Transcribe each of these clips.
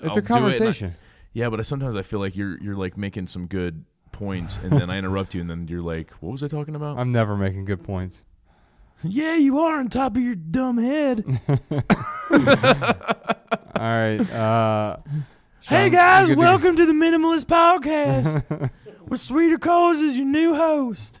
It's I'll a and I- conversation. yeah, but I, sometimes I feel like you're you're like making some good points, and then I interrupt you, and then you're like, "What was I talking about?" I'm never making good points. yeah, you are on top of your dumb head. All right. Uh, hey guys, good to- welcome to the Minimalist Podcast with Sweeter Coles as your new host.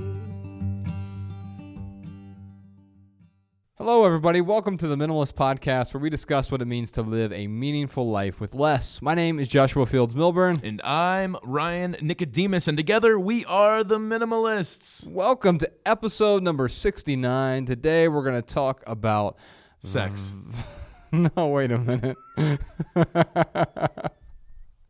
Hello, everybody. Welcome to the Minimalist Podcast, where we discuss what it means to live a meaningful life with less. My name is Joshua Fields Millburn. And I'm Ryan Nicodemus, and together we are the Minimalists. Welcome to episode number 69. Today, we're going to talk about. Sex. No, wait a minute.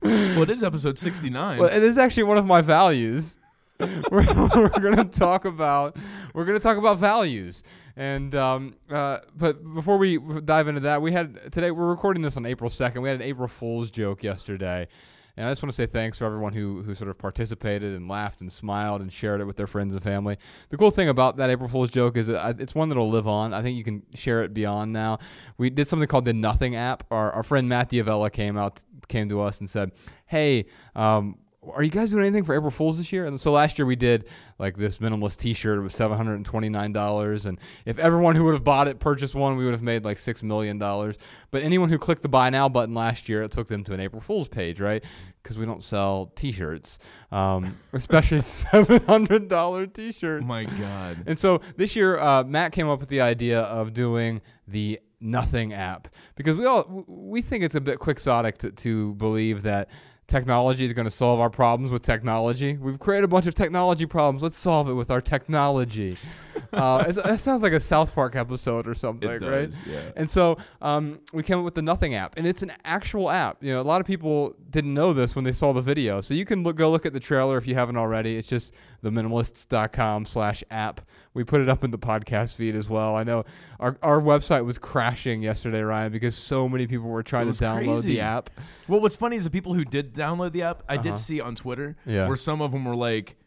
well, it is episode 69. Well, it is actually one of my values. we're we're going to talk about we're going to talk about values. And um, uh, but before we dive into that, we had today we're recording this on April second. We had an April Fool's joke yesterday, and I just want to say thanks for everyone who who sort of participated and laughed and smiled and shared it with their friends and family. The cool thing about that April Fool's joke is that it's one that'll live on. I think you can share it beyond now. We did something called the Nothing app. Our our friend Matt D'Avella came out came to us and said, "Hey." Um, are you guys doing anything for April Fools this year? And so last year we did like this minimalist T-shirt. Was seven hundred and twenty-nine dollars, and if everyone who would have bought it purchased one, we would have made like six million dollars. But anyone who clicked the buy now button last year, it took them to an April Fools page, right? Because we don't sell T-shirts, um, especially seven hundred dollar T-shirts. oh my God. And so this year, uh, Matt came up with the idea of doing the Nothing app because we all we think it's a bit quixotic to, to believe that technology is going to solve our problems with technology. We've created a bunch of technology problems. Let's solve it with our technology. uh, that sounds like a South Park episode or something, It right? yeah. And so um, we came up with the Nothing app, and it's an actual app. You know, a lot of people didn't know this when they saw the video. So you can look, go look at the trailer if you haven't already. It's just theminimalists.com slash app. We put it up in the podcast feed as well. I know our, our website was crashing yesterday, Ryan, because so many people were trying to download crazy. the app. Well, what's funny is the people who did download the app, I Uh-huh. did see on Twitter, Yeah. where some of them were like,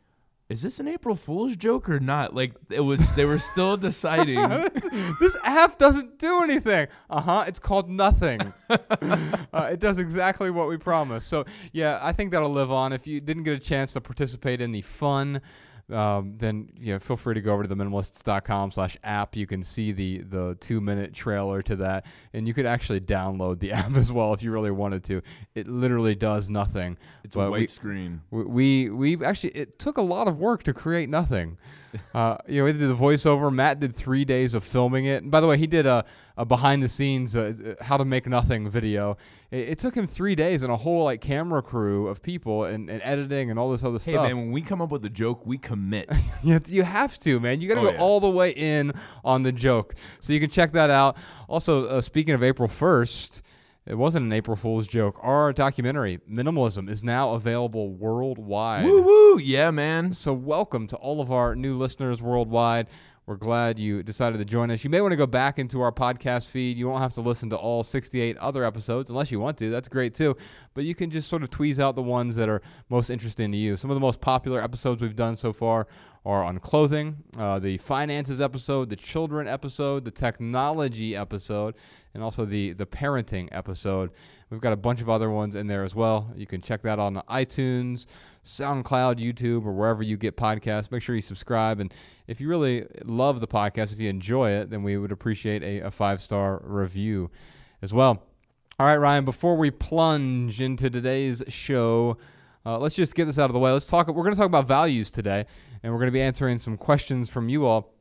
"Is this an April Fool's joke or not?" Like it was, they were still deciding. this app doesn't do anything. Uh huh. It's called nothing. uh, it does exactly what we promised. So yeah, I think that'll live on. If you didn't get a chance to participate in the fun. Um, then you know, feel free to go over to the minimalists.com slash app. You can see the the two minute trailer to that, and you could actually download the app as well if you really wanted to. It literally does nothing. It's but a white we- screen. we we we actually it took a lot of work to create nothing. Uh, you know, we did the voiceover. Matt did three days of filming it. And by the way, he did a, a behind the scenes uh, uh, how to make nothing video. It, it took him three days and a whole like camera crew of people and, and editing and all this other Hey stuff. man, when we come up with a joke, we commit. you, have to, man. You got to Oh, go yeah. all the way in on the joke. So you can check that out. Also, uh, speaking of April 1st, it wasn't an April Fool's joke. Our documentary, Minimalism, is now available worldwide. woo woo, yeah, man. So, welcome to all of our new listeners worldwide. We're glad you decided to join us. You may want to go back into our podcast feed. You won't have to listen to all 68 other episodes unless you want to. That's great too. But you can just sort of tweeze out the ones that are most interesting to you. Some of the most popular episodes we've done so far are on clothing, uh, the finances episode, the children episode, the technology episode, and also the the parenting episode. We've got a bunch of other ones in there as well. You can check that on iTunes, SoundCloud, YouTube, or wherever you get podcasts. Make sure you subscribe. And if you really love the podcast, if you enjoy it, then we would appreciate a, a five star review as well. All right, Ryan, before we plunge into today's show, uh, let's just get this out of the way. Let's talk. We're going to talk about values today, and we're going to be answering some questions from you all.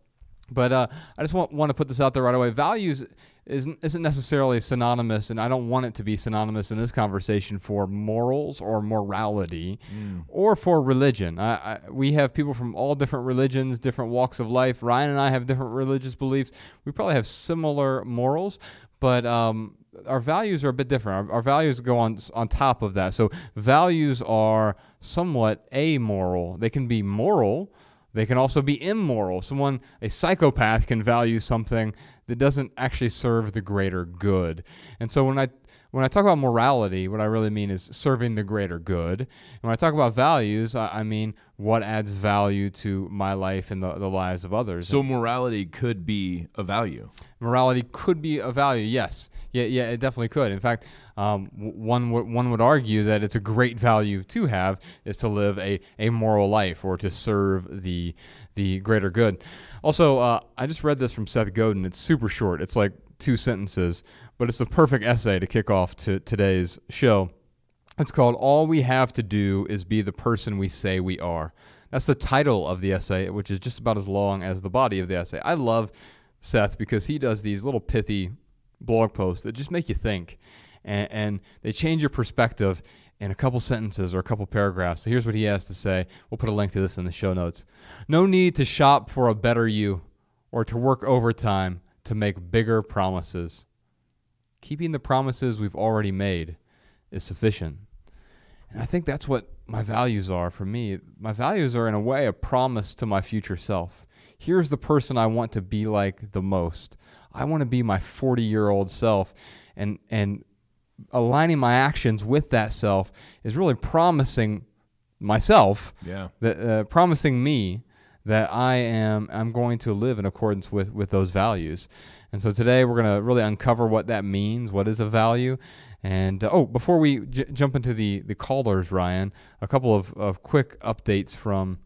But uh, I just want, want to put this out there right away. Values isn't, isn't necessarily synonymous, and I don't want it to be synonymous in this conversation for morals or morality or for religion. I, I, we have people from all different religions, different walks of life. Ryan and I have different religious beliefs. We probably have similar morals, but um, our values are a bit different. Our, our values go on on top of that. So values are somewhat amoral. They can be moral. They can also be immoral. Someone, a psychopath, can value something that doesn't actually serve the greater good. And so when I when I talk about morality, what I really mean is serving the greater good. And when I talk about values, I, I mean what adds value to my life and the, the lives of others. So morality could be a value. morality could be a value. Yes, yeah, yeah, it definitely could. In fact, um, one would one would argue that it's a great value to have is to live a, a moral life or to serve the the greater good. Also, uh, I just read this from Seth Godin. It's super short. It's like two sentences, but it's the perfect essay to kick off to today's show. It's called All We Have to Do Is Be the Person We Say We Are. That's the title of the essay, which is just about as long as the body of the essay. I love Seth because he does these little pithy blog posts that just make you think and, and they change your perspective in a couple sentences or a couple paragraphs. So here's what he has to say. We'll put a link to this in the show notes. No need to shop for a better you or to work overtime to make bigger promises. Keeping the promises we've already made is sufficient. And I think that's what my values are for me. My values are, in a way, a promise to my future self. Here's the person I want to be like the most. I want to be my 40 year old self. And, and aligning my actions with that self is really promising myself, Yeah. that, uh, promising me that I am I'm going to live in accordance with, with those values. And so today we're going to really uncover what that means, what is a value. And uh, oh, before we j- jump into the, the callers, Ryan, a couple of, of quick updates from,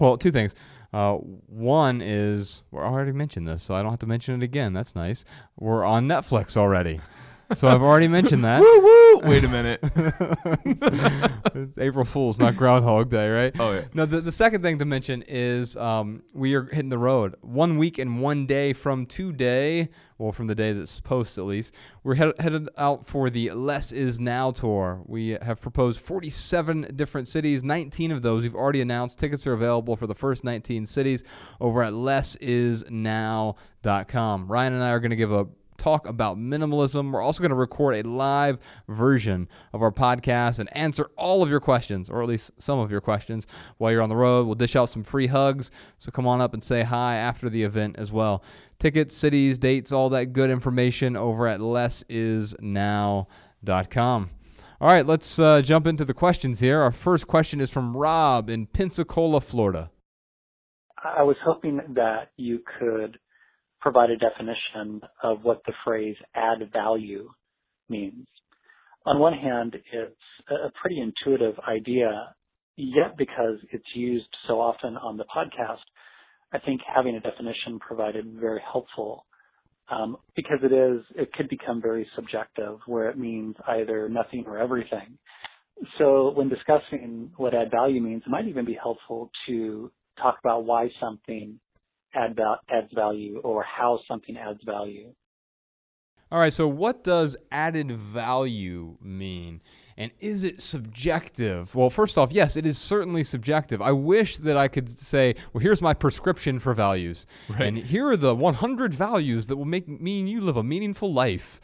well, two things. Uh, one is, well, I already mentioned this, so I don't have to mention it again. That's nice. We're on Netflix already. So I've already mentioned that. Woo woo! Wait a minute. it's April Fool's, not Groundhog Day, right? Oh yeah. No, the, the second thing to mention is um, we are hitting the road one week and one day from today, well, from the day that's post at least. We're head, headed out for the Less Is Now tour. We have proposed 47 different cities. 19 of those we've already announced. Tickets are available for the first 19 cities over at lessisnow.com. Ryan and I are going to give a talk about minimalism. We're also going to record a live version of our podcast and answer all of your questions, or at least some of your questions, while you're on the road. We'll dish out some free hugs, so come on up and say hi after the event as well. Tickets, cities, dates, all that good information over at lessisnow.com. All right, let's uh, jump into the questions here. Our first question is from Rob in Pensacola, Florida. I was hoping that you could provide a definition of what the phrase add value means. On one hand, it's a pretty intuitive idea, yet because it's used so often on the podcast, I think having a definition provided very helpful um, because it is it could become very subjective where it means either nothing or everything. So when discussing what add value means, it might even be helpful to talk about why something add val- adds value or how something adds value. All right, so what does added value mean? And is it subjective? Well, first off, yes, it is certainly subjective. I wish that I could say, well, here's my prescription for values. Right. And here are the 100 values that will make me and you live a meaningful life.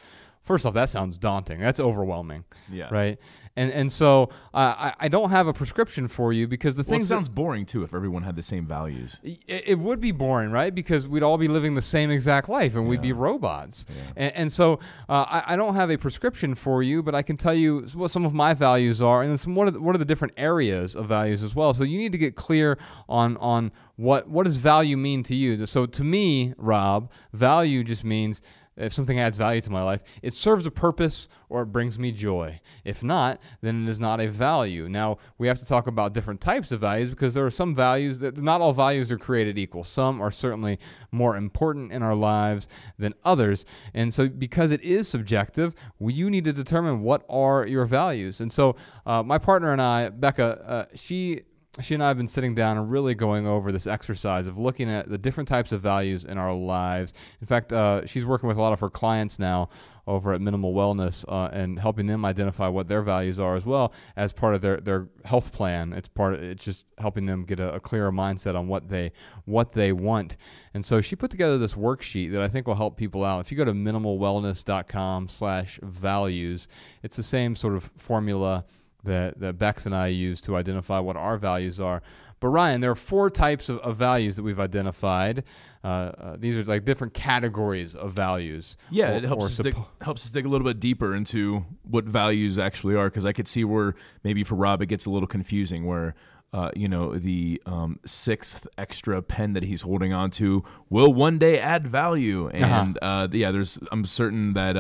First off, that sounds daunting. That's overwhelming. Yeah. Right? And and so uh, I, I don't have a prescription for you because the thing Well, it that- sounds boring too if everyone had the same values. it, it would be boring, right? Because we'd all be living the same exact life and we'd be robots. Yeah. And, and so uh, I, I don't have a prescription for you, but I can tell you what some of my values are and some, what, are the, what are the different areas of values as well. So you need to get clear on, on what, what does value mean to you. So to me, Rob, value just means if something adds value to my life, it serves a purpose or it brings me joy. If not, then it is not a value. Now, we have to talk about different types of values because there are some values that not all values are created equal. Some are certainly more important in our lives than others. And so, because it is subjective, you need to determine what are your values. And so, uh, my partner and I, Becca, uh, she she and I have been sitting down and really going over this exercise of looking at the different types of values in our lives. In fact, uh, she's working with a lot of her clients now over at Minimal Wellness uh, and helping them identify what their values are as well as part of their, their health plan. It's part of, it's just helping them get a, a clearer mindset on what they what they want. And so she put together this worksheet that I think will help people out. If you go to minimalwellness.com/values, it's the same sort of formula that, that Bex and I use to identify what our values are. But Ryan, there are four types of, of values that we've identified. Uh, uh, these are like different categories of values. Yeah, or- it helps us, dig, helps us dig a little bit deeper into what values actually are because I could see where maybe for Rob it gets a little confusing where. Uh, you know the um, sixth extra pen that he's holding on to will one day add value, and uh yeah, there's I'm certain that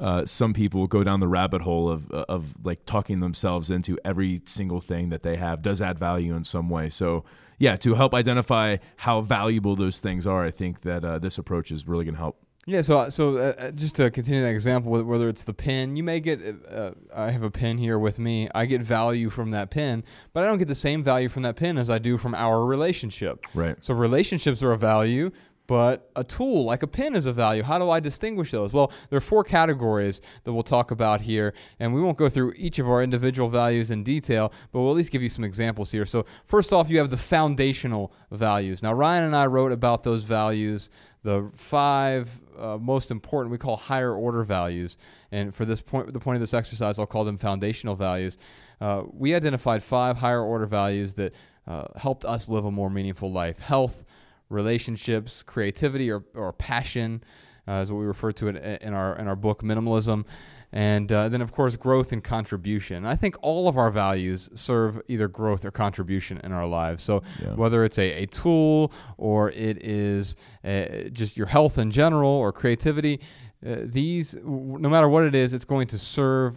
uh, uh, some people go down the rabbit hole of of like talking themselves into every single thing that they have does add value in some way. So yeah, to help identify how valuable those things are, I think that uh, this approach is really going to help. Yeah, so so uh, uh, just to continue that example, whether it's the pin, you may get. Uh, I have a pin here with me. I get value from that pin, but I don't get the same value from that pin as I do from our relationship. Right. So relationships are a value, but a tool like a pin is a value. How do I distinguish those? Well, there are four categories that we'll talk about here, and we won't go through each of our individual values in detail, but we'll at least give you some examples here. So first off, you have the foundational values. Now Ryan and I wrote about those values, the five uh, most important we call higher order values, and for this point, the point of this exercise, I'll call them foundational values. Uh, we identified five higher order values that uh, helped us live a more meaningful life: health, relationships, creativity, or, or passion, uh, is what we refer to it in our in our book Minimalism, and uh, then of course growth and contribution. I think all of our values serve either growth or contribution in our lives. So Yeah. whether it's a, a tool or it is uh, just your health in general or creativity, uh, these w- no matter what it is, it's going to serve.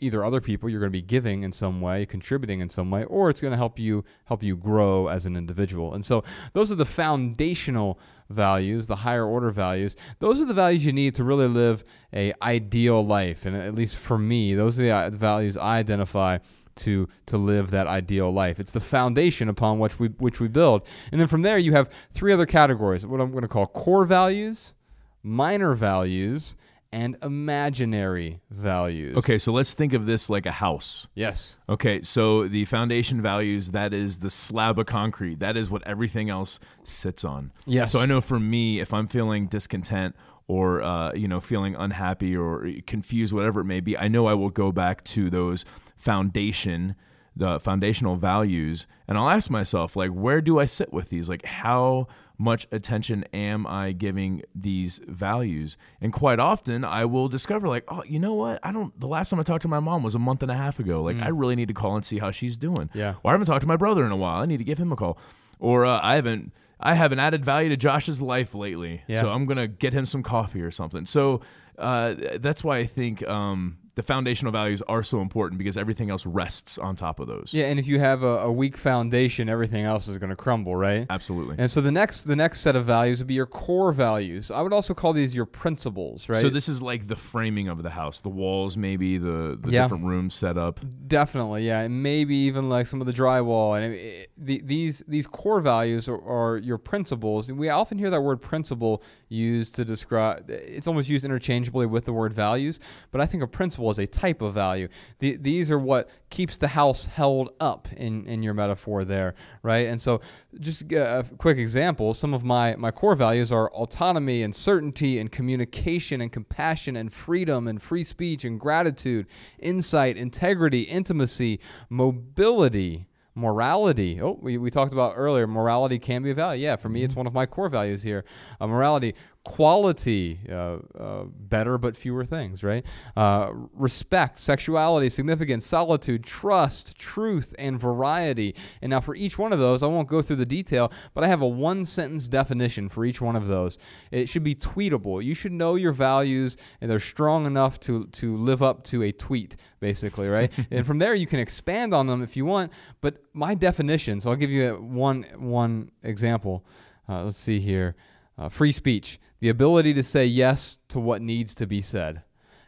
Either other people you're going to be giving in some way contributing in some way or it's going to help you help you grow as an individual. And so those are the foundational values the higher order values. Those are the values you need to really live a ideal life. And at least for me those are the uh, values i identify to to live that ideal life. It's the foundation upon which we which we build. And then from there you have three other categories what i'm going to call core values minor values and imaginary values Okay, so let's think of this like a house. yes Okay, so the foundation values that is the slab of concrete. That is what everything else sits on. Yes. So I know for me, if I'm feeling discontent or uh, you know feeling unhappy or confused, whatever it may be, I know I will go back to those foundation, the foundational values, and I'll ask myself like, where do I sit with these? Like, how much attention am I giving these values? And quite often I will discover like, oh, you know what? I don't the last time I talked to my mom was a month and a half ago. Like I really need to call and see how she's doing. Yeah. Or I haven't talked to my brother in a while. I need to give him a call. Or uh, I haven't I haven't added value to Josh's life lately. Yeah. So I'm gonna get him some coffee or something. So uh, that's why I think um, the foundational values are so important because everything else rests on top of those. Yeah, and if you have a, a weak foundation, everything else is going to crumble, right? Absolutely. And so the next the next set of values would be your core values. I would also call these your principles, right? So this is like the framing of the house, the walls, maybe the, the Yeah. different rooms set up. Definitely, yeah, and maybe even like some of the drywall. And it, the, these these core values are, are your principles. And we often hear that word principle used to describe. It's almost used interchangeably with the word values, but I think a principle is a type of value. The, these are what keeps the house held up in in your metaphor there, right? And so, just a quick example. Some of my my core values are autonomy and certainty and communication and compassion and freedom and free speech and gratitude, insight, integrity, intimacy, mobility, morality. Oh, we, we talked about earlier, morality can be a value. Yeah, for me, it's one of my core values here. Uh, morality, quality, uh, uh, better but fewer things, right? Uh, respect, sexuality, significance, solitude, trust, truth, and variety. And now for each one of those, I won't go through the detail, but I have a one sentence definition for each one of those. It should be tweetable. You should know your values and they're strong enough to, to live up to a tweet, basically, right? and from there, you can expand on them if you want. But my definition, so I'll give you one, one example. Uh, let's see here. Uh, free speech, the ability to say yes to what needs to be said.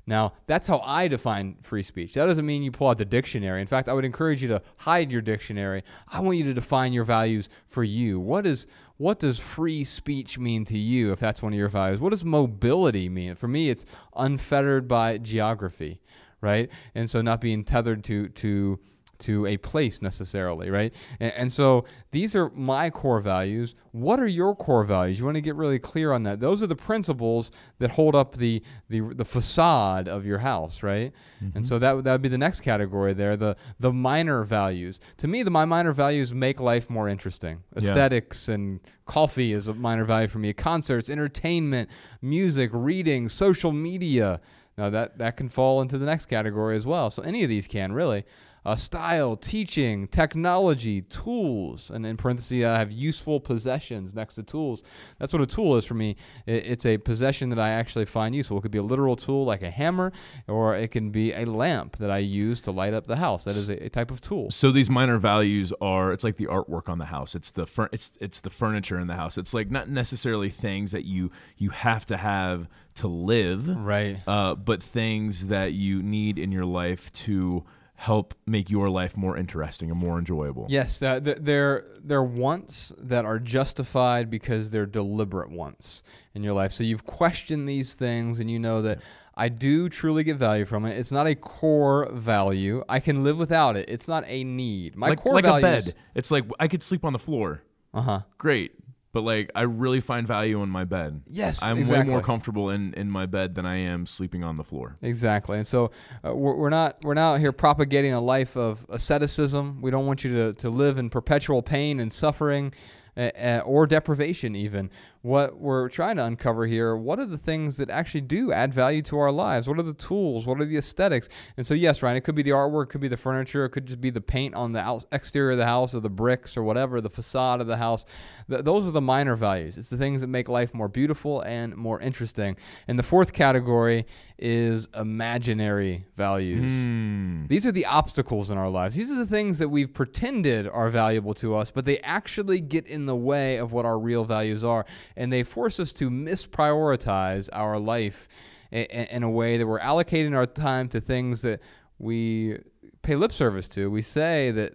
Now, that's how I define free speech. That doesn't mean you pull out the dictionary. In fact, I would encourage you to hide your dictionary. I want you to define your values for you. What is what does free speech mean to you if that's one of your values? What does mobility mean? For me, it's unfettered by geography, right? And so not being tethered to to to a place necessarily, right? And, and, so these are my core values. What are your core values? You want to get really clear on that. Those are the principles that hold up the the, the facade of your house, right? Mm-hmm. And so that that would be the next category there. The the minor values. To me, the my minor values make life more interesting. Aesthetics yeah. and coffee is a minor value for me. Concerts, entertainment, music, reading, social media. Now that that can fall into the next category as well. So any of these can really uh, style, teaching, technology, tools, and in parentheses I have useful possessions next to tools. That's what a tool is for me. It, it's a possession that I actually find useful. It could be a literal tool like a hammer, or it can be a lamp that I use to light up the house. That is a, a type of tool. So these minor values are it's like the artwork on the house. It's the fur- it's it's the furniture in the house. It's like not necessarily things that you you have to have to live, right? Uh, but things that you need in your life to help make your life more interesting and more enjoyable. Yes, uh, they're they're wants that are justified because they're deliberate wants in your life. So you've questioned these things, and you know that I do truly get value from it. It's not a core value. I can live without it. It's not a need. My like, core like value a bed. It's like I could sleep on the floor. Uh huh. Great but like I really find value in my bed. Yes, I'm exactly. way more comfortable in, in my bed than I am sleeping on the floor. Exactly, and so uh, we're, we're not we're not here propagating a life of asceticism. We don't want you to to live in perpetual pain and suffering uh, or deprivation even what we're trying to uncover here what are the things that actually do add value to our lives? What are the tools? What are the aesthetics? And so yes ryan it could be the artwork it could be the furniture it could just be the paint on the exterior of the house or the bricks or whatever the facade of the house. Th- those are the minor values. It's the things that make life more beautiful and more interesting. And the fourth category is imaginary values. Mm. these are the obstacles in our lives. These are the things that we've pretended are valuable to us but they actually get in the way of what our real values are and they force us to misprioritize our life in, in a way that we're allocating our time to things that we pay lip service to. We say that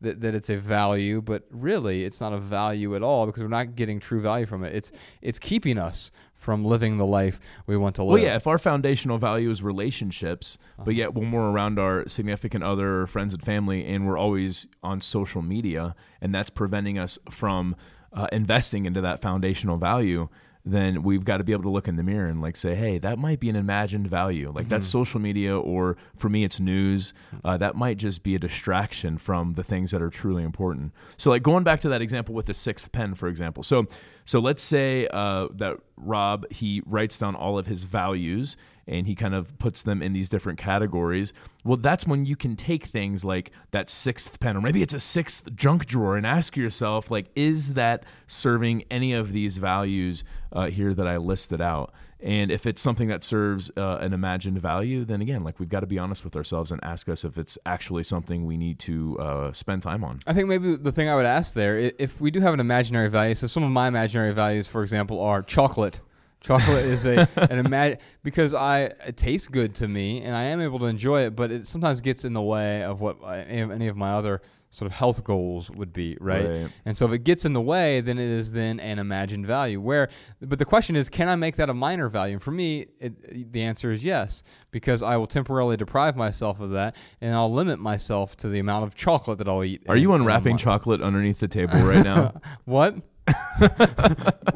that, that it's a value, but really it's not a value at all because we're not getting true value from it. It's it's keeping us from living the life we want to live. Well, yeah, if our foundational value is relationships, uh-huh. but yet when we're around our significant other, friends and family, and we're always on social media, and that's preventing us from uh, investing into that foundational value, then we've got to be able to look in the mirror and like say, hey, that might be an imagined value. Like mm-hmm. that's social media, or for me, it's news. Uh, that might just be a distraction from the things that are truly important. So, like going back to that example with the sixth pen, for example. So, so let's say uh, that Rob he writes down all of his values and he kind of puts them in these different categories. Well, that's when you can take things like that sixth pen, or maybe it's a sixth junk drawer, and ask yourself, like, is that serving any of these values uh, here that I listed out? And if it's something that serves uh, an imagined value, then again, like we've got to be honest with ourselves and ask us if it's actually something we need to uh, spend time on. I think maybe the thing I would ask there, if we do have an imaginary value, so some of my imaginary values, for example, are chocolate Chocolate is a an imagine because I it tastes good to me and I am able to enjoy it, but it sometimes gets in the way of what any of, any of my other sort of health goals would be, right? right? And so if it gets in the way, then it is then an imagined value. Where, but the question is, can I make that a minor value? And for me, it, the answer is yes, because I will temporarily deprive myself of that, and I'll limit myself to the amount of chocolate that I'll eat. Are you unwrapping chocolate underneath the table right now? what?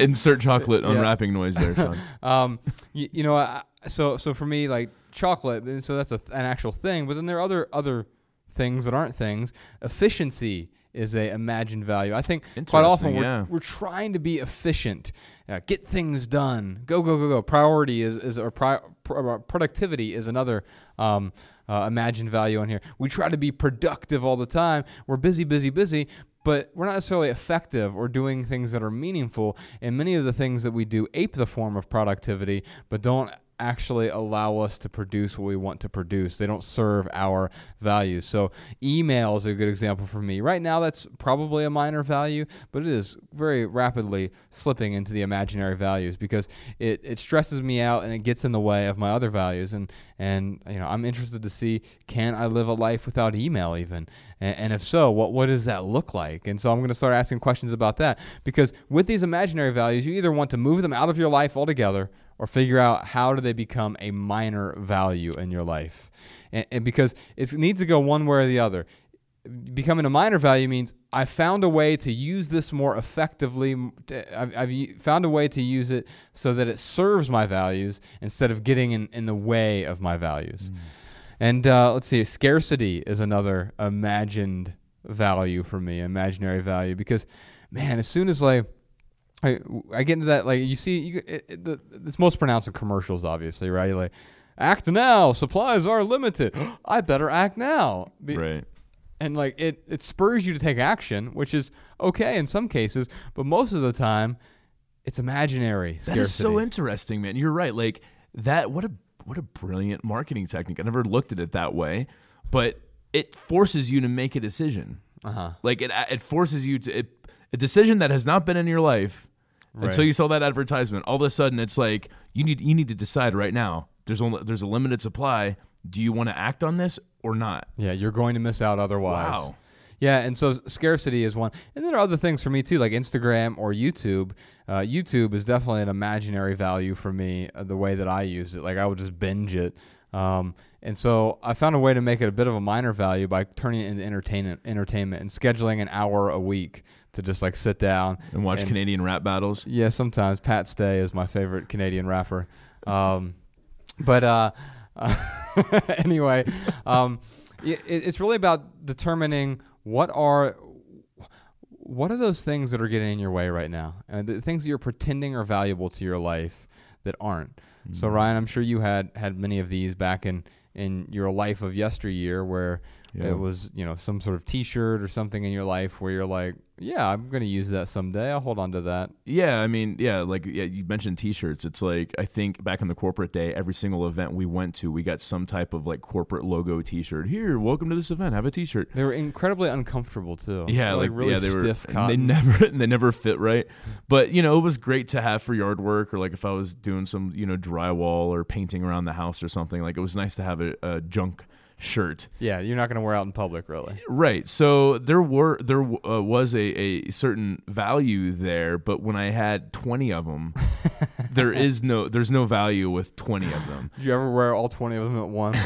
Insert chocolate unwrapping noise there, Sean. Um, you, you know, I, so so for me, like chocolate, and so that's a, an actual thing. But then there are other other things that aren't things. Efficiency is a imagined value. I think quite often we're, yeah. we're trying to be efficient, uh, get things done, go go go go. Priority is is or pri- uh, productivity is another. Um, uh, imagined value on here. We try to be productive all the time. We're busy, busy, busy, but we're not necessarily effective or doing things that are meaningful. And many of the things that we do ape the form of productivity, but don't actually allow us to produce what we want to produce. They don't serve our values. So, email is a good example for me. Right now, that's probably a minor value, but it is very rapidly slipping into the imaginary values because it, it stresses me out and it gets in the way of my other values. And, and you know, I'm interested to see can I live a life without email even? And, and if so, what, what does that look like? And so, I'm going to start asking questions about that because with these imaginary values, you either want to move them out of your life altogether or figure out how do they become a minor value in your life. And, and, because it needs to go one way or the other. Becoming a minor value means I found a way to use this more effectively. I've, I've found a way to use it so that it serves my values instead of getting in, in the way of my values. Mm. And uh, let's see, scarcity is another imagined value for me, imaginary value, because man, as soon as like I, I get into that like you see you, it, it, the, it's most pronounced in commercials obviously right? Like act now supplies are limited. I better act now. Be, right. and like it it spurs you to take action which is okay in some cases but most of the time it's imaginary scarcity. that is so interesting man. You're right like that what a what a brilliant marketing technique. I never looked at it that way but it forces you to make a decision. Uh-huh. like it it forces you to it a decision that has not been in your life right. until you saw that advertisement. All of a sudden, it's like you need you need to decide right now. There's only there's a limited supply. Do you want to act on this or not? Yeah, you're going to miss out otherwise. Wow. Yeah, and so scarcity is one, and there are other things for me too, like Instagram or YouTube. Uh, YouTube is definitely an imaginary value for me. Uh, the way that I use it, like I would just binge it. Um, and so I found a way to make it a bit of a minor value by turning it into entertainment, entertainment, and scheduling an hour a week to just like sit down and watch and, Canadian rap battles. Yeah, sometimes Pat Stay is my favorite Canadian rapper. Um, but uh, uh, anyway, um, it, it's really about determining what are what are those things that are getting in your way right now, and the things that you're pretending are valuable to your life that aren't. Mm-hmm. So Ryan, I'm sure you had had many of these back in in your life of yesteryear where yeah. it was you know some sort of T-shirt or something in your life where you're like, yeah, I'm gonna use that someday. I'll hold on to that. Yeah, I mean, yeah, like yeah, you mentioned T-shirts. It's like I think back in the corporate day, every single event we went to, we got some type of like corporate logo T-shirt. Here, welcome to this event. Have a T-shirt. They were incredibly uncomfortable too. Yeah, like, like really yeah, they stiff were, cotton. They never they never fit right. But you know, it was great to have for yard work or like if I was doing some you know drywall or painting around the house or something. Like it was nice to have a, a junk shirt. Yeah, you're not going to wear out in public, really. Right. So there were there uh, was a, a certain value there, but when I had 20 of them, there is no there's no value with 20 of them. Did you ever wear all 20 of them at once?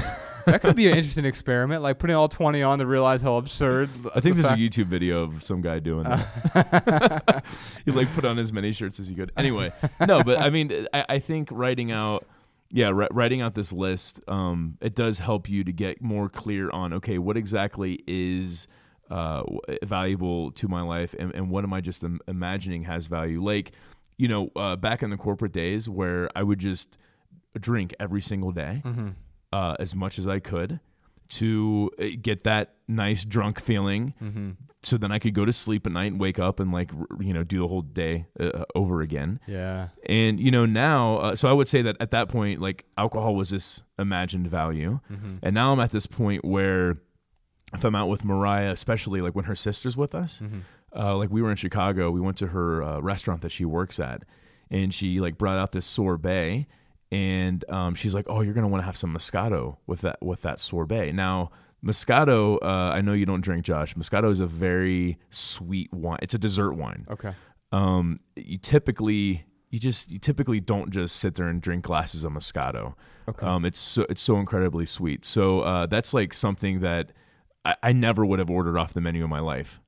that could be an interesting experiment, like putting all 20 on to realize how absurd. I think the there's a YouTube video of some guy doing that. he like put on as many shirts as he could. Anyway, no, but I mean, I, I think writing out yeah, writing out this list, um, it does help you to get more clear on okay, what exactly is uh, valuable to my life, and, and what am I just Im- imagining has value? Like, you know, uh, back in the corporate days where I would just drink every single day, mm-hmm. uh, as much as I could to uh, get that nice drunk feeling mm-hmm so then I could go to sleep at night and wake up and like you know do the whole day uh, over again. Yeah. And you know now, uh, so I would say that at that point, like alcohol was this imagined value, mm-hmm. and now I'm at this point where if I'm out with Mariah, especially like when her sister's with us, mm-hmm. uh, like we were in Chicago, we went to her uh, restaurant that she works at, and she like brought out this sorbet, and um, she's like, "Oh, you're gonna want to have some Moscato with that with that sorbet." Now Moscato, uh, I know you don't drink, Josh. Moscato is a very sweet wine. It's a dessert wine. Okay. Um, you typically you just you typically don't just sit there and drink glasses of Moscato. Okay. Um, it's so it's so incredibly sweet. So uh, that's like something that I, I never would have ordered off the menu in my life.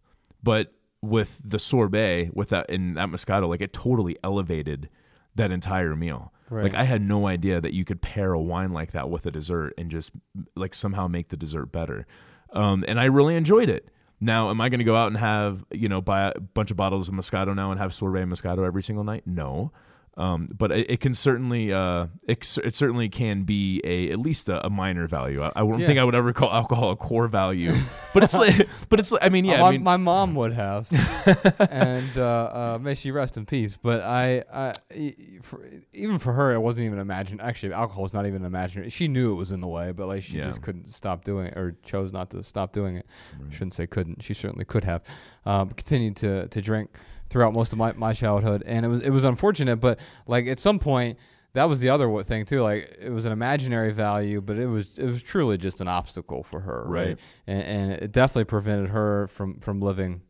But with the sorbet, with that in that Moscato, like it totally elevated that entire meal. Right. Like I had no idea that you could pair a wine like that with a dessert and just like somehow make the dessert better. Um, and I really enjoyed it. Now, am I going to go out and have you know buy a bunch of bottles of Moscato now and have sorbet Moscato every single night? No. Um, but it, it can certainly uh, it, it certainly can be a at least a, a minor value. I, I wouldn't Yeah. think I would ever call alcohol a core value, but it's like but it's like, I mean yeah my, I mean my mom would have, and uh, uh, may she rest in peace. But I for, even for her, it wasn't even imagined. Actually, alcohol was not even imaginary. She knew it was in the way, but like she Yeah. just couldn't stop doing it, or chose not to stop doing it. I shouldn't say couldn't. She certainly could have. Um, continued to to drink throughout most of my, my childhood, and it was it was unfortunate. But like at some point. That was the other thing too. Like it was an imaginary value, but it was it was truly just an obstacle for her, right? Right. And, and it definitely prevented her from from living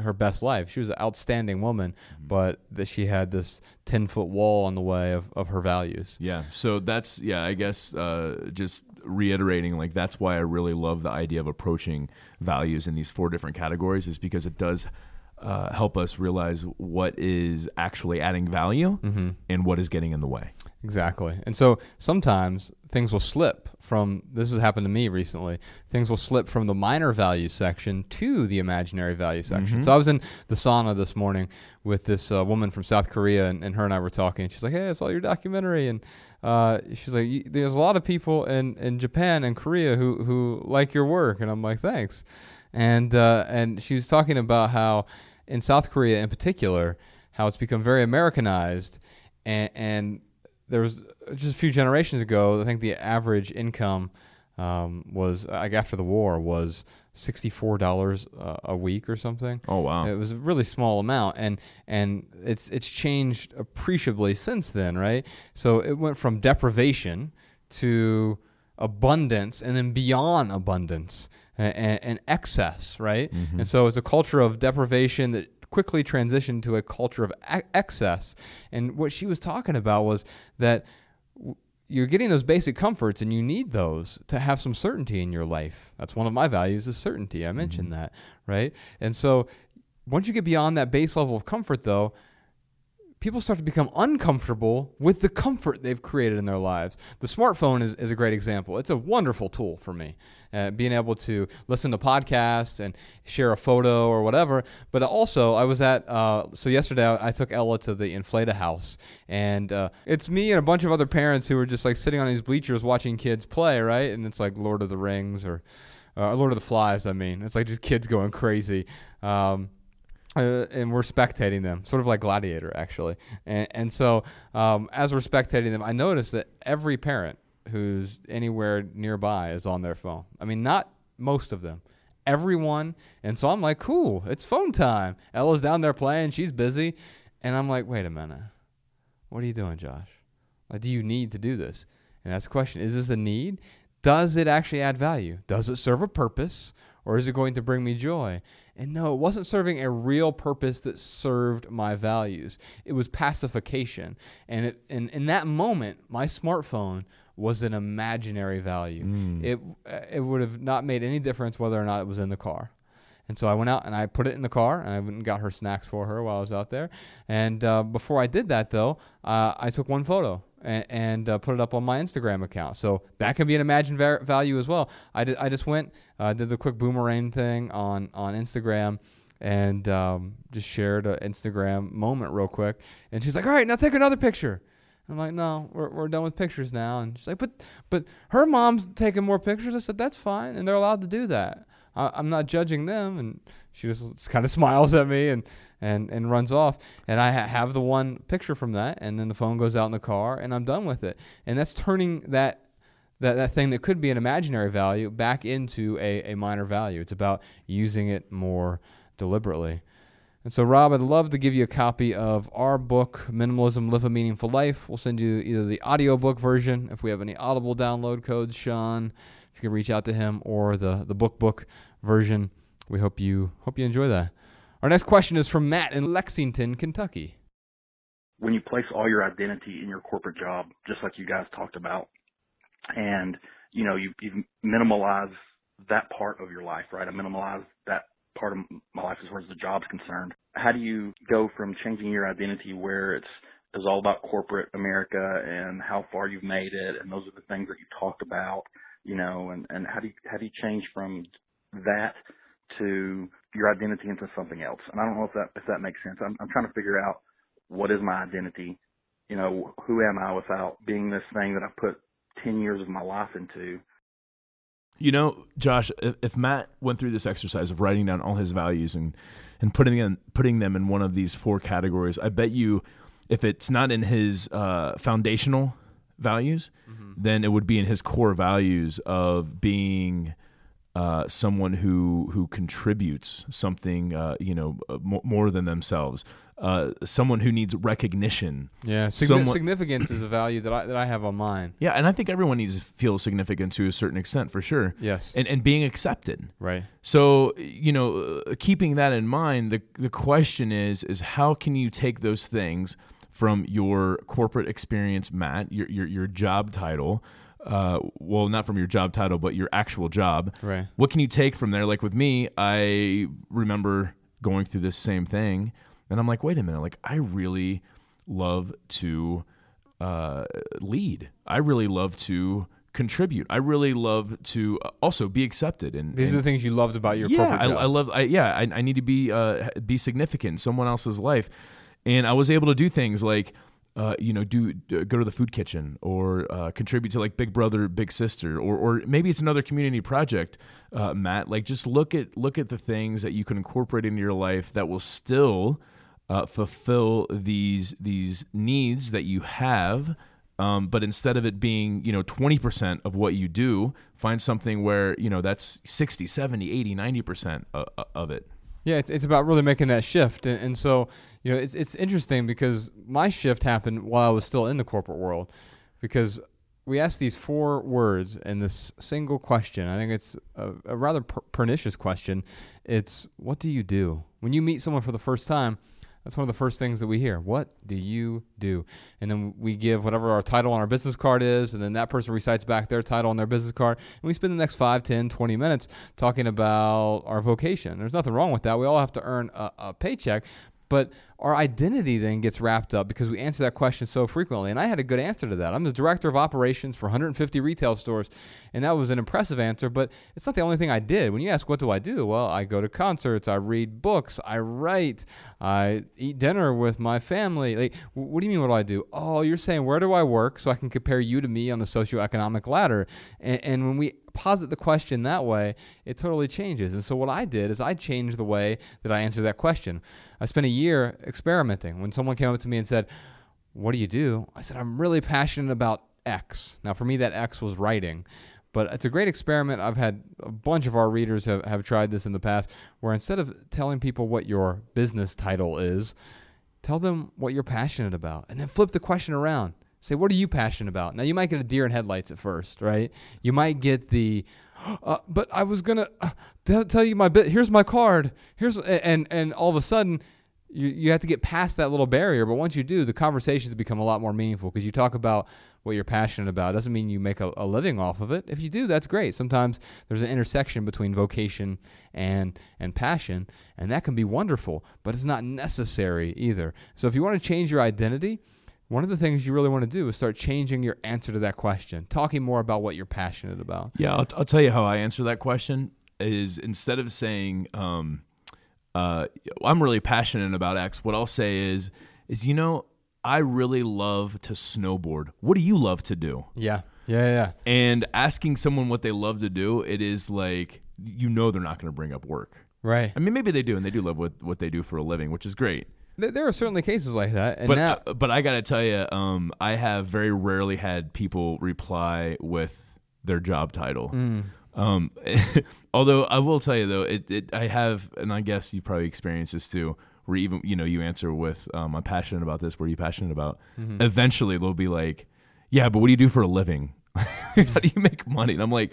her best life. She was an outstanding woman, but that she had this ten foot wall on the way of, of her values. Yeah. So that's yeah, I guess uh, just reiterating like that's why I really love the idea of approaching values in these four different categories is because it does uh, help us realize what is actually adding value and what is getting in the way. Exactly. And so sometimes things will slip from this has happened to me recently. Things will slip from the minor value section to the imaginary value section. So I was in the sauna this morning with this uh, woman from South Korea, and, and her and I were talking. And She's like, "Hey, I saw your documentary," and uh, she's like, "There's a lot of people in, in Japan and Korea who who like your work," and I'm like, "Thanks." And uh, and she was talking about how in South Korea in particular, how it's become very Americanized, and, and there was just a few generations ago. I think the average income um, was like after the war was sixty four dollars uh, a week or something. Oh wow. It was a really small amount, and and it's it's changed appreciably since then, right? So it went from deprivation to abundance, and then beyond abundance and, and excess, right? Mm-hmm. And so it's a culture of deprivation that quickly transitioned to a culture of excess. And what she was talking about was that w- you're getting those basic comforts and you need those to have some certainty in your life. That's one of my values is certainty. I mentioned mm-hmm. that, right? And so once you get beyond that base level of comfort though, people start to become uncomfortable with the comfort they've created in their lives. The smartphone is, is a great example. It's a wonderful tool for me, uh, being able to listen to podcasts and share a photo or whatever. But also, I was at, uh, so yesterday I, took Ella to the Inflata House, and uh, it's me and a bunch of other parents who were just like sitting on these bleachers watching kids play, right? And it's like Lord of the Rings or uh, Lord of the Flies, I mean. It's like just kids going crazy. Um, uh, and we're spectating them, sort of like Gladiator, actually. And, and so, um, as we're spectating them, I noticed that every parent who's anywhere nearby is on their phone. I mean, not most of them, everyone. And so I'm like, cool, it's phone time. Ella's down there playing, she's busy. And I'm like, wait a minute. What are you doing, Josh? Like, do you need to do this? And that's the question. Is this a need? Does it actually add value? Does it serve a purpose? Or is it going to bring me joy? And no, it wasn't serving a real purpose that served my values. It was pacification. And it, and in that moment, my smartphone was an imaginary value. It it would have not made any difference whether or not it was in the car. And so I went out and I put it in the car and I went and got her snacks for her while I was out there. And uh, before I did that, though, uh, I took one photo and, and uh, put it up on my Instagram account. So that can be an imagined va- value as well. I, just went, uh, did the quick boomerang thing on, on Instagram and um, just shared an Instagram moment real quick. And she's like, all right, now take another picture. I'm like, no, we're, we're done with pictures now. And she's like, but but her mom's taking more pictures. I said, that's fine, and they're allowed to do that. I, I'm not judging them. And she just kind of smiles at me and and and runs off. And I ha- have the one picture from that, and then the phone goes out in the car, and I'm done with it. And that's turning that. That, that thing that could be an imaginary value back into a, a minor value. It's about using it more deliberately. And so, Rob, I'd love to give you a copy of our book, Minimalism Live a Meaningful Life. We'll send you either the audiobook version, if we have any Audible download codes, Sean, if you can reach out to him, or the, the book book version. We hope you hope you enjoy that. Our next question is from Matt in Lexington, Kentucky. when you place all your identity in your corporate job, just like you guys talked about, and you know you you minimalize that part of your life, right? I minimalize that part of my life as far as the job's concerned. How do you go from changing your identity where it's is all about corporate America and how far you've made it, and those are the things that you talked about, you know, and and how do you how do you change from that to your identity into something else? And I don't know if that if that makes sense. I'm I'm trying to figure out what is my identity you know, who am I without being this thing that I put 10 years of my life into? You know, Josh, if, if Matt went through this exercise of writing down all his values and and putting in, putting them in one of these four categories, I bet you, if it's not in his uh, foundational values, mm-hmm. then it would be in his core values of being uh, someone who who contributes something, uh, you know, uh, more than themselves. Uh, someone who needs recognition. Yeah, someone- significance is a value that I that I have on mine. Yeah, and I think everyone needs to feel significant to a certain extent, for sure. Yes, and and being accepted. Right. So you know, uh, keeping that in mind, the the question is is how can you take those things from your corporate experience, Matt, your your your job title uh, well, not from your job title, but your actual job. Right. What can you take from there? Like with me, I remember going through this same thing, and I'm like, wait a minute, like I really love to uh, lead. I really love to contribute. I really love to also be accepted. And these and, are the things you loved about your yeah. I, I, love. I, yeah, I, I need to be uh, be significant in someone else's life, and I was able to do things like uh, you know, do uh, go to the food kitchen or uh, contribute to like Big Brother, Big Sister, or or maybe it's another community project, uh, Matt. Like just look at look at the things that you can incorporate into your life that will still uh, fulfill these these needs that you have. Um, but instead of it being, you know, 20% of what you do, find something where, you know, that's 60, 70, 80, 90% of, of it. Yeah, it's, it's about really making that shift. And, and so, you know, it's, it's interesting because my shift happened while I was still in the corporate world because we asked these four words in this single question. I think it's a, a rather per- pernicious question. It's what do you do? When you meet someone for the first time, that's one of the first things that we hear. What do you do? And then we give whatever our title on our business card is, and then that person recites back their title on their business card. And we spend the next 5, 10, 20 minutes talking about our vocation. There's nothing wrong with that. We all have to earn a, a paycheck, but our identity then gets wrapped up because we answer that question so frequently. And I had a good answer to that. I'm the director of operations for 150 retail stores, and that was an impressive answer, but it's not the only thing I did. When you ask, what do I do? Well, I go to concerts, I read books, I write, I eat dinner with my family. Like, what do you mean, what do I do? Oh, you're saying, where do I work so I can compare you to me on the socioeconomic ladder? And, and when we posit the question that way, it totally changes. And so what I did is I changed the way that I answered that question. I spent a year experimenting. When someone came up to me and said, What do you do? I said, I'm really passionate about X. Now, for me, that X was writing. But it's a great experiment. I've had a bunch of our readers have, have tried this in the past, where instead of telling people what your business title is, tell them what you're passionate about. And then flip the question around. Say, what are you passionate about? Now, you might get a deer in headlights at first, right? You might get the, uh, but I was gonna uh, tell, you my bit. Here's my card. Here's and and all of a sudden, you you have to get past that little barrier. But once you do, the conversations become a lot more meaningful because you talk about what you're passionate about. Doesn't mean you make a, a living off of it. If you do, that's great. Sometimes there's an intersection between vocation and and passion, and that can be wonderful. But it's not necessary either. So if you want to change your identity one of the things you really want to do is start changing your answer to that question, talking more about what you're passionate about. Yeah, I'll, t- I'll tell you how I answer that question is instead of saying, um, uh, I'm really passionate about X, what I'll say is, is, you know, I really love to snowboard. What do you love to do? Yeah. Yeah. Yeah. And asking someone what they love to do, it is like, you know, they're not going to bring up work. Right. I mean, maybe they do, and they do love what, what they do for a living, which is great there are certainly cases like that. but now, uh, but I gotta tell you, um, I have very rarely had people reply with their job title. Mm. Um, although I will tell you though, it, it I have, and I guess you probably experienced this too. Where even you know you answer with, um, "I'm passionate about this." What are you passionate about? Mm-hmm. Eventually, they'll be like, "Yeah, but what do you do for a living? how do you make money?" And I'm like,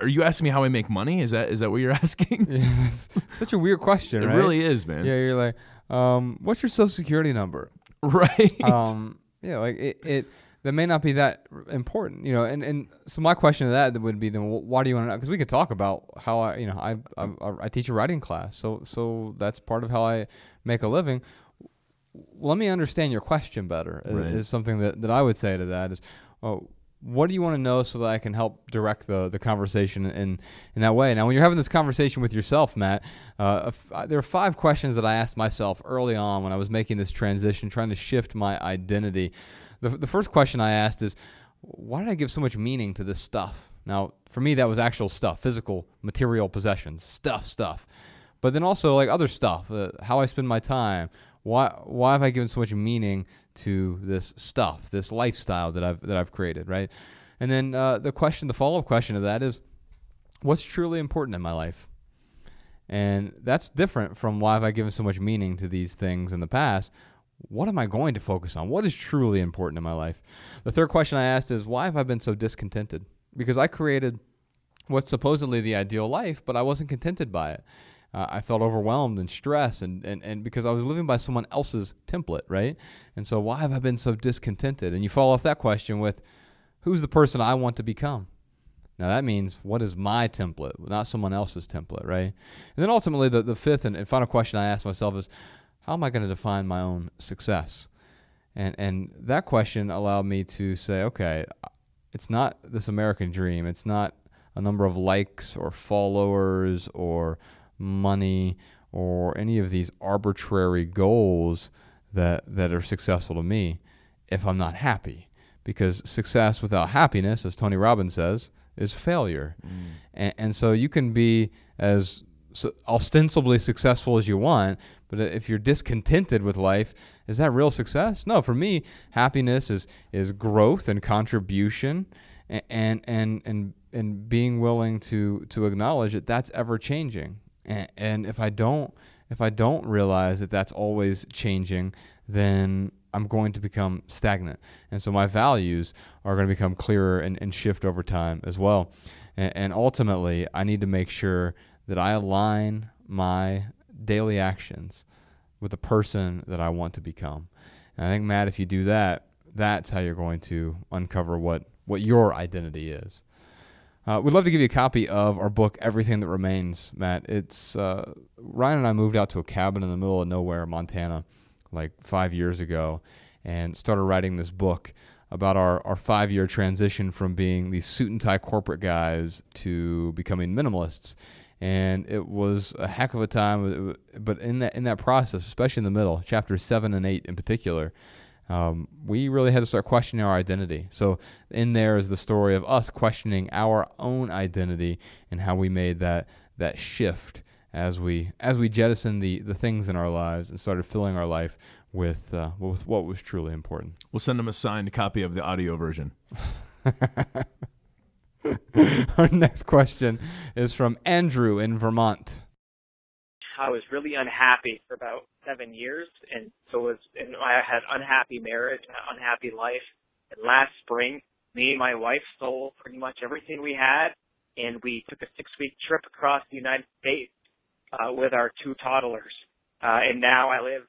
are you asking me how I make money? Is that is that what you're asking? Yeah, such a weird question. It right? really is, man. Yeah, you're like, um, what's your social security number? Right. Um, yeah, like it, it that may not be that important, you know. And, and so my question to that would be then, why do you want to know? Because we could talk about how I, you know, I, I, I teach a writing class, so so that's part of how I make a living. Let me understand your question better. Right. Is, is, something that, that I would say to that is, oh, what do you want to know so that I can help direct the, the conversation in, in that way? Now, when you're having this conversation with yourself, Matt, uh, uh, there are five questions that I asked myself early on when I was making this transition, trying to shift my identity. The, the first question I asked is, why did I give so much meaning to this stuff? Now, for me, that was actual stuff, physical, material possessions, stuff, stuff. But then also like other stuff, uh, how I spend my time. Why, why have I given so much meaning to this stuff, this lifestyle that I've that I've created, right? And then uh, the question, the follow up question of that is, what's truly important in my life? And that's different from why have I given so much meaning to these things in the past. What am I going to focus on? What is truly important in my life? The third question I asked is, why have I been so discontented? Because I created what's supposedly the ideal life, but I wasn't contented by it uh, I felt overwhelmed and stressed, and, and, and because I was living by someone else's template, right? And so, why have I been so discontented? And you follow off that question with, who's the person I want to become? Now, that means, what is my template, not someone else's template, right? And then ultimately, the, the fifth and, and final question I ask myself is, how am I going to define my own success? And, and that question allowed me to say, okay, it's not this American dream. It's not a number of likes or followers or money, or any of these arbitrary goals that that are successful to me if I'm not happy. Because success without happiness, as Tony Robbins says, is failure. Mm. And, and, so you can be as ostensibly successful as you want, but if you're discontented with life, is that real success? No, for me, happiness is is growth and contribution and and and and, and being willing to to acknowledge that that's ever changing and, and if I don't if I don't realize that that's always changing, then I'm going to become stagnant. And so my values are going to become clearer and, and shift over time as well. And, and, ultimately, I need to make sure that I align my daily actions with the person that I want to become. And I think, Matt, if you do that, that's how you're going to uncover what, what your identity is. Uh, we'd love to give you a copy of our book, Everything That Remains, Matt. It's uh, Ryan and I moved out to a cabin in the middle of nowhere, Montana, like five years ago, and started writing this book about our, our five year transition from being these suit and tie corporate guys to becoming minimalists. And it was a heck of a time, but in that in that process, especially in the middle, chapters seven and eight in particular, um, we really had to start questioning our identity. So, in there is the story of us questioning our own identity and how we made that that shift as we as we jettisoned the the things in our lives and started filling our life with uh, with what was truly important. We'll send them a signed copy of the audio version. our next question is from Andrew in Vermont. I was really unhappy for about seven years, and so was and I had unhappy marriage, unhappy life. And last spring, me and my wife sold pretty much everything we had, and we took a six-week trip across the United States uh, with our two toddlers. Uh, and now I live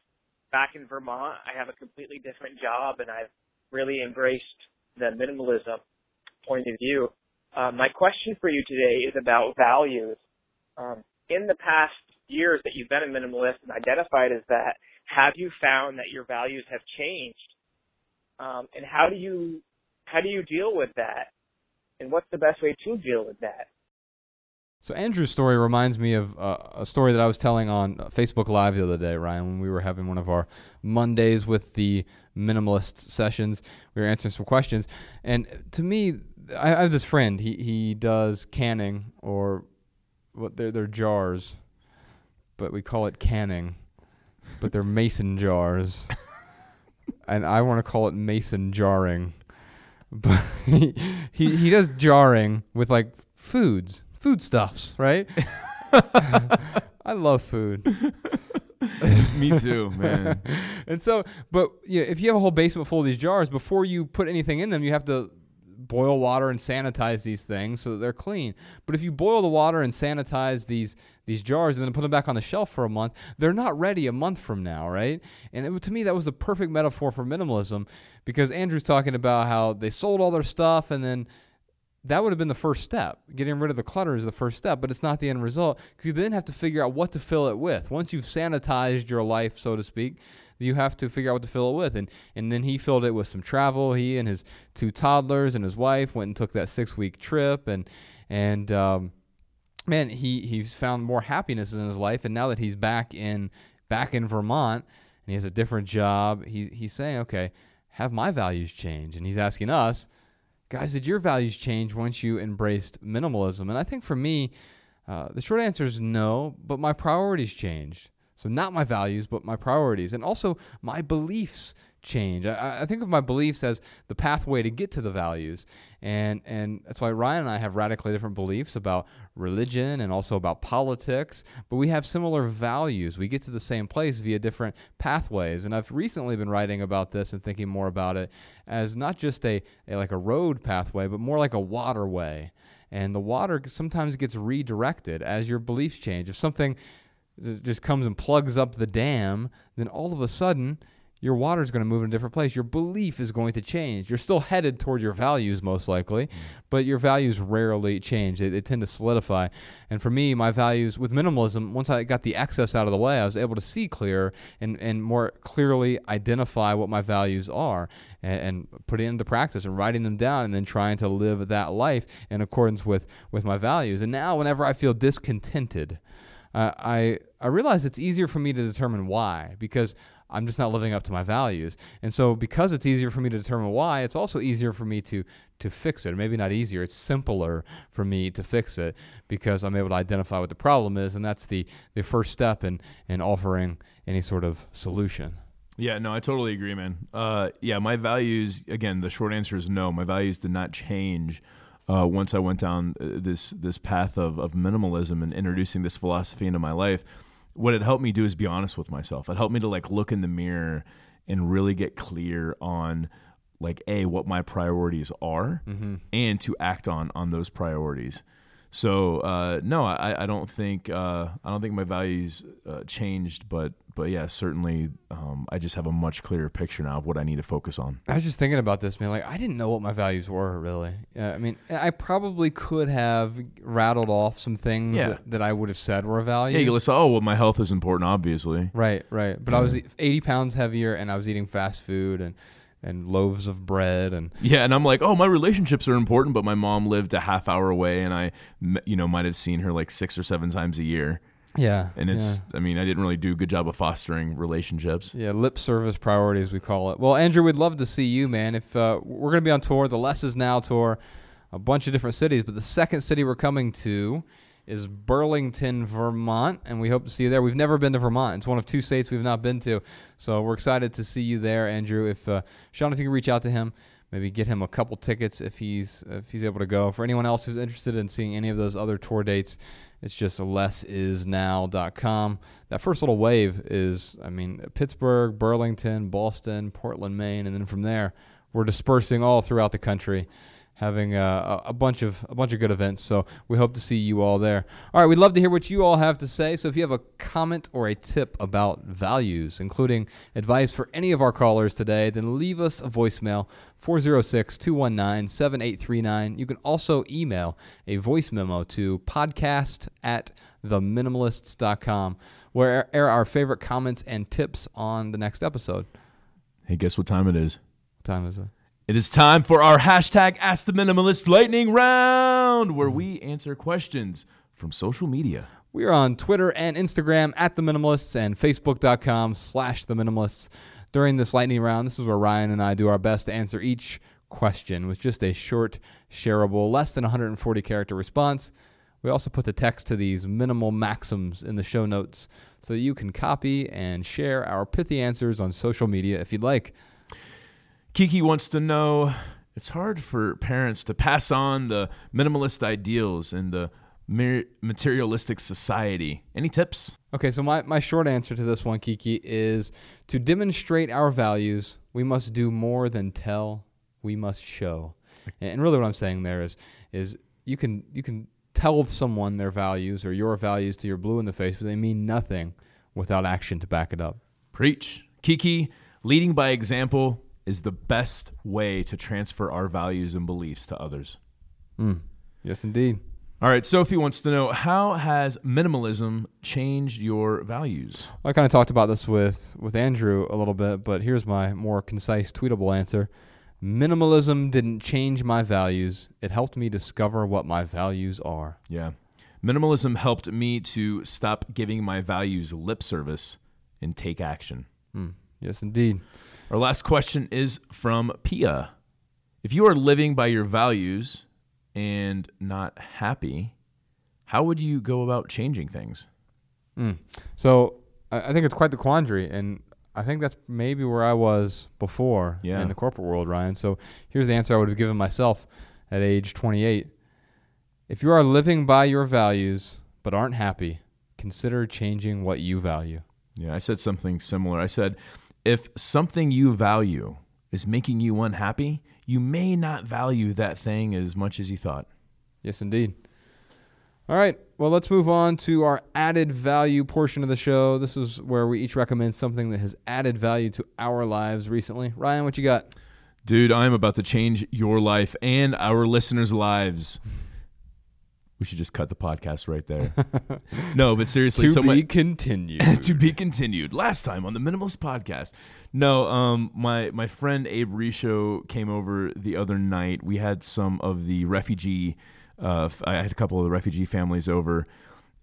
back in Vermont. I have a completely different job, and I've really embraced the minimalism point of view. Uh, my question for you today is about values. Um, in the past years that you've been a minimalist and identified as that, have you found that your values have changed? Um, and how do you how do you deal with that? And what's the best way to deal with that? So Andrew's story reminds me of uh, a story that I was telling on Facebook Live the other day, Ryan, when we were having one of our Mondays with the minimalist sessions. We were answering some questions, and to me, I have this friend. He he does canning or what they're they're jars but we call it canning. But they're mason jars. and I want to call it mason jarring. But he, he, he does jarring with like foods, foodstuffs, right? I love food. Me too, man. and so, but yeah, if you have a whole basement full of these jars, before you put anything in them, you have to boil water and sanitize these things so that they're clean. But if you boil the water and sanitize these these jars and then put them back on the shelf for a month, they're not ready a month from now, right? And it, to me, that was the perfect metaphor for minimalism because Andrew's talking about how they sold all their stuff and then that would have been the first step. Getting rid of the clutter is the first step, but it's not the end result because you then have to figure out what to fill it with. Once you've sanitized your life, so to speak, you have to figure out what to fill it with. And and then he filled it with some travel. He and his two toddlers and his wife went and took that six week trip, and and um, man, he he's found more happiness in his life. And now that he's back in back in Vermont and he has a different job, he he's saying, okay, have my values change? And he's asking us, guys, did your values change once you embraced minimalism? And I think for me. Uh, the short answer is no, but my priorities changed. So, not my values, but my priorities. And also, my beliefs change. I, I, think of my beliefs as the pathway to get to the values. And, and that's why Ryan and I have radically different beliefs about religion and also about politics, but we have similar values. We get to the same place via different pathways. And I've recently been writing about this and thinking more about it as not just a, a like a road pathway, but more like a waterway. And the water sometimes gets redirected as your beliefs change. If something just comes and plugs up the dam, then all of a sudden your water is going to move in a different place. Your belief is going to change. You're still headed toward your values, most likely, mm. but your values rarely change. They, they, tend to solidify. And for me, my values with minimalism, once I got the excess out of the way, I was able to see clearer and, and more clearly identify what my values are and, and put it into practice and writing them down and then trying to live that life in accordance with, with my values. And now, whenever I feel discontented, uh, I I realize it's easier for me to determine why because I'm just not living up to my values. And so because it's easier for me to determine why, it's also easier for me to to fix it. Or maybe not easier, it's simpler for me to fix it because I'm able to identify what the problem is and that's the the first step in in offering any sort of solution. Yeah, no, I totally agree, man. Uh, yeah, my values again, the short answer is no. My values did not change uh, once I went down uh, this this path of, of minimalism and introducing this philosophy into my life, what it helped me do is be honest with myself. It helped me to like look in the mirror and really get clear on like a what my priorities are mm-hmm. and to act on on those priorities. So uh, no, I, I don't think uh, I don't think my values uh, changed, but but yeah, certainly um, I just have a much clearer picture now of what I need to focus on. I was just thinking about this, man. Like I didn't know what my values were really. I mean, I probably could have rattled off some things yeah. that, that, I would have said were a value. Yeah, you listen. Oh, well, my health is important, obviously. Right, right. But yeah. I was 80 pounds heavier, and I was eating fast food and and loaves of bread and yeah and i'm like oh my relationships are important but my mom lived a half hour away and i you know might have seen her like six or seven times a year. Yeah and it's yeah. i mean i didn't really do a good job of fostering relationships. Yeah lip service priorities we call it. Well andrew we'd love to see you man. If uh, we're going to be on tour the less is now tour a bunch of different cities but the second city we're coming to is Burlington, Vermont, and we hope to see you there. We've never been to Vermont. It's one of two states we've not been to, so we're excited to see you there, Andrew. If uh, Sean, if you can reach out to him, maybe get him a couple tickets if he's if he's able to go. For anyone else who's interested in seeing any of those other tour dates, it's just lessisnow.com. That first little wave is, I mean, Pittsburgh, Burlington, Boston, Portland, Maine, and then from there, we're dispersing all throughout the country having a, a, bunch of a bunch of good events. So we hope to see you all there. All right, we'd love to hear what you all have to say. So if you have a comment or a tip about values, including advice for any of our callers today, then leave us a voicemail 406-219-7839. You can also email a voice memo to podcast at theminimalists.com where air our favorite comments and tips on the next episode. Hey, guess what time it is? What time is it? It is time for our hashtag Ask the Minimalist Lightning Round, where we answer questions from social media. We are on Twitter and Instagram at the Minimalists and Facebook.com slash the Minimalists. During this lightning round, this is where Ryan and I do our best to answer each question with just a short, shareable, less than 140 character response. We also put the text to these minimal maxims in the show notes so that you can copy and share our pithy answers on social media if you'd like. Kiki wants to know it's hard for parents to pass on the minimalist ideals in the materialistic society. Any tips? Okay, so my, my short answer to this one, Kiki, is to demonstrate our values, we must do more than tell, we must show. And really what I'm saying there is is you can you can tell someone their values or your values to your blue in the face, but they mean nothing without action to back it up. Preach. Kiki, leading by example is the best way to transfer our values and beliefs to others. Mm. Yes, indeed. All right, Sophie wants to know how has minimalism changed your values? I kind of talked about this with with Andrew a little bit, but here's my more concise, tweetable answer. Minimalism didn't change my values. It helped me discover what my values are. Yeah. Minimalism helped me to stop giving my values lip service and take action. Mm. Yes, indeed. Our last question is from Pia. If you are living by your values and not happy, how would you go about changing things? Mm. So I, think it's quite the quandary, and I think that's maybe where I was before Yeah. in the corporate world, Ryan. So here's the answer I would have given myself at age 28. If you are living by your values but aren't happy, consider changing what you value. Yeah, I said something similar. I said, if something you value is making you unhappy, you may not value that thing as much as you thought. Yes, indeed. All right. Well, let's move on to our added value portion of the show. This is where we each recommend something that has added value to our lives recently. Ryan, what you got? Dude, I'm about to change your life and our listeners' lives. We should just cut the podcast right there. no, but seriously, to so be my- continued. to be continued. Last time on the Minimalist Podcast. No, um, my my friend Abe Risho came over the other night. We had some of the refugee. Uh, I had a couple of the refugee families over,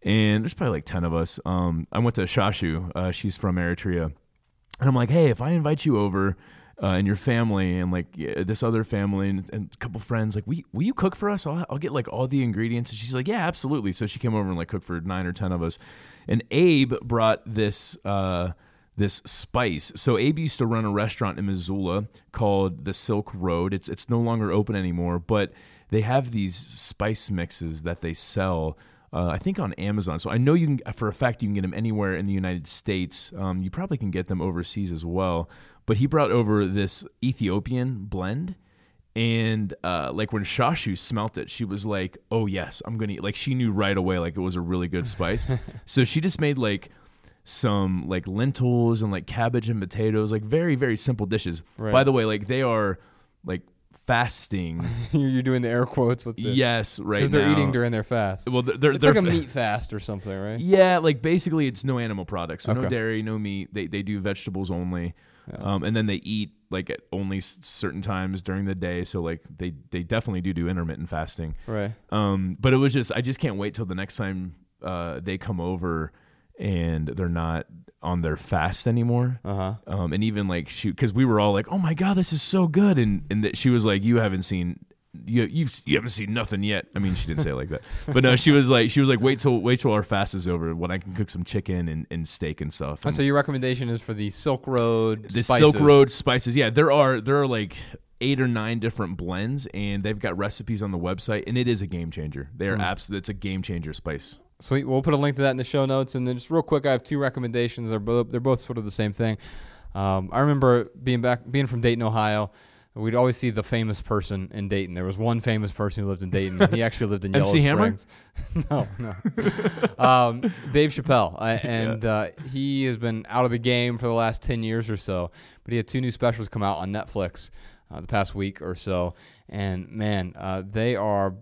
and there's probably like ten of us. Um, I went to Shashu. Uh, she's from Eritrea, and I'm like, hey, if I invite you over. Uh, and your family and like yeah, this other family and, and a couple friends like will you, will you cook for us I'll, I'll get like all the ingredients and she's like yeah absolutely so she came over and like cooked for nine or ten of us and abe brought this uh, this spice. So Abe used to run a restaurant in Missoula called the Silk Road. It's it's no longer open anymore, but they have these spice mixes that they sell. Uh, I think on Amazon. So I know you can for a fact you can get them anywhere in the United States. Um, you probably can get them overseas as well. But he brought over this Ethiopian blend. And uh, like when Shashu smelt it, she was like, "Oh yes, I'm gonna." eat." Like she knew right away, like it was a really good spice. so she just made like some like lentils and like cabbage and potatoes, like very very simple dishes. Right. By the way, like they are like fasting. You're doing the air quotes with the yes, right. because they're now. eating during their fast. Well, they're, they're, It's they're like a fa- meat fast or something, right? Yeah, like basically it's no animal products, so no Okay. dairy, no meat. They they do vegetables only, um, and then they eat like at only s- certain times during the day. So like they they definitely do do intermittent fasting. Right. Um, but it was just I just can't wait till the next time uh, they come over and they're not on their fast anymore. Uh huh. Um, and even like she, because we were all like, "Oh my god, this is so good," and and that she was like, "You haven't seen." You you've you haven't seen nothing yet. I mean, she didn't say it like that, but no, she was like she was like wait till wait till our fast is over when I can cook some chicken and, and steak and stuff. Oh, so your recommendation is for the Silk Road. the spices. Silk Road spices, yeah, there are there are like eight or nine different blends, and they've got recipes on the website, and it is a game changer. They are Hmm. absolutely it's a game changer spice. Sweet. We'll put a link to that in the show notes. And then just real quick, I have two recommendations. They're both they're both sort of the same thing. Um, I remember being back being from Dayton, Ohio. We'd always see the famous person in Dayton. There was one famous person who lived in Dayton. He actually lived in Yellow MC? Springs. no, no. um, Dave Chappelle, I, and uh, he has been out of the game for the last ten years or so. But he had two new specials come out on Netflix uh, the past week or so, and man, uh, they are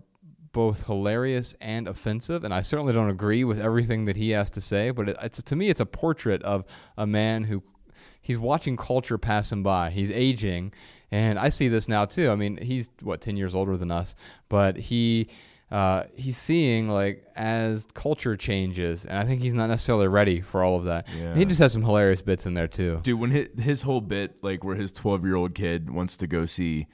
both hilarious and offensive. And I certainly don't agree with everything that he has to say. But it, it's to me, it's a portrait of a man who he's watching culture pass him by. He's aging, and I see this now too. I mean, he's what ten years older than us, but he. Uh, he's seeing like as culture changes, and I think he's not necessarily ready for all of that. And he just has some hilarious bits in there too. Dude, when his, his whole bit, like where his 12 year old kid wants to go see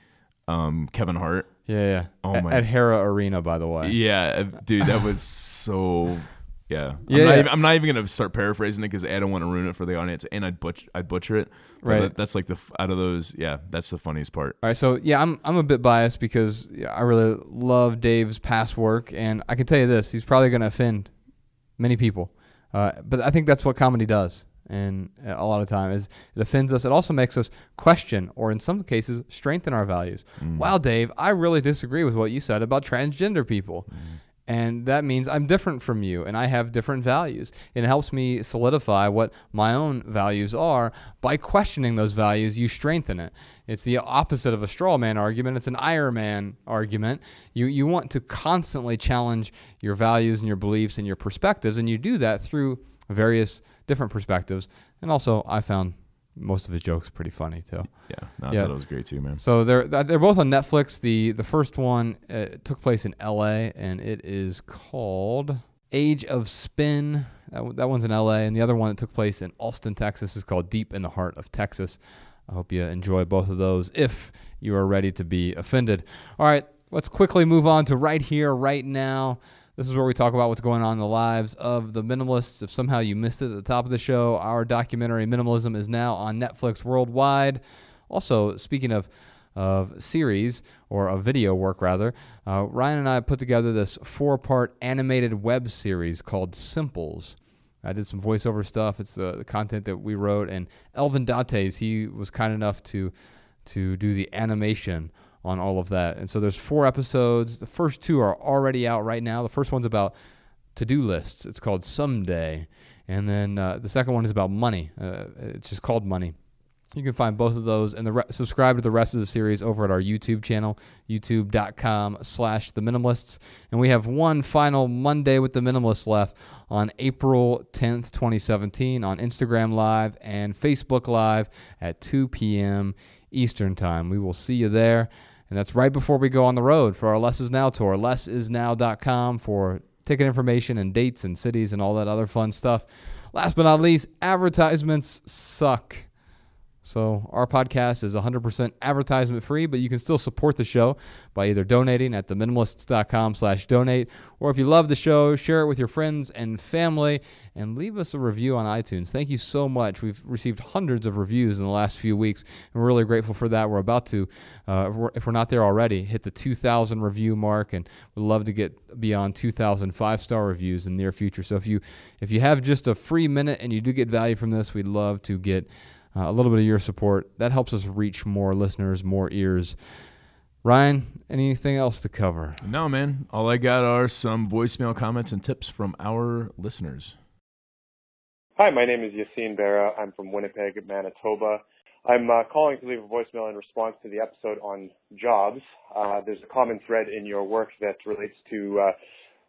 um, Kevin Hart. Yeah, yeah. Oh my- at Hera Arena, by the way. Yeah, uh, dude, that was so. Yeah, I'm, Yeah, not yeah. Even, I'm not even gonna start paraphrasing it because I don't want to ruin it for the audience, and I'd butch, I'd butcher it. But Right. that- that's like the out of those. Yeah, that's the funniest part. All right, so yeah, I'm I'm a bit biased because I really love Dave's past work, and I can tell you this: he's probably going to offend many people, uh, but I think that's what comedy does, and uh, a lot of time is it offends us. It also makes us question, or in some cases, strengthen our values. Wow, Dave, I really disagree with what you said about transgender people. And that means I'm different from you and I have different values. It helps me solidify what my own values are. By questioning those values, you strengthen it. It's the opposite of a straw man argument. It's an Iron Man argument. You, you want to constantly challenge your values and your beliefs and your perspectives. And you do that through various different perspectives. And also, I found most of his jokes pretty funny too. Yeah, no, I Yeah. thought it was great too, man. So they're they're both on Netflix. The the first one uh, took place in L.A. and it is called Age of Spin. That, that one's in L.A. and the other one that took place in Austin, Texas, is called Deep in the Heart of Texas. I hope you enjoy both of those if you are ready to be offended. All right, let's quickly move on to right here, right now. This is where we talk about what's going on in the lives of the minimalists. If somehow you missed it at the top of the show, our documentary Minimalism is now on Netflix worldwide. Also, speaking of of series or of video work rather, uh, Ryan and I put together this four-part animated web series called Simples. I did some voiceover stuff. It's the, the content that we wrote, and Elvin Dantes he was kind enough to to do the animation on all of that. And so there's four episodes. The first two are already out right now. The first one's about to-do lists. It's called Someday, and then uh, the second one is about money. Uh, it's just called Money. You can find both of those and the re- subscribe to the rest of the series over at our YouTube channel, youtube.com slash the minimalists. And we have one final Monday with the minimalists left on April 10th, 2017 on Instagram Live and Facebook Live at 2 p.m. Eastern Time. We will see you there. And that's right before we go on the road for our Less Is Now tour, lessisnow.com for ticket information and dates and cities and all that other fun stuff. Last but not least, advertisements suck. So our podcast is 100% advertisement free, but you can still support the show by either donating at theminimalists.com slash donate, or if you love the show, share it with your friends and family, and leave us a review on iTunes. Thank you so much. We've received hundreds of reviews in the last few weeks, and we're really grateful for that. We're about to, uh, if we're- if we're not there already, hit the 2,000 review mark, and we'd love to get beyond 2,000 five-star reviews in the near future. So if you if you have just a free minute and you do get value from this, we'd love to get uh, a little bit of your support. That helps us reach more listeners, more ears. Ryan, anything else to cover? No, man. All I got are some voicemail comments and tips from our listeners. Hi, my name is Yassine Berra. I'm from Winnipeg, Manitoba. I'm uh, calling to leave a voicemail in response to the episode on jobs. Uh, there's a common thread in your work that relates to uh,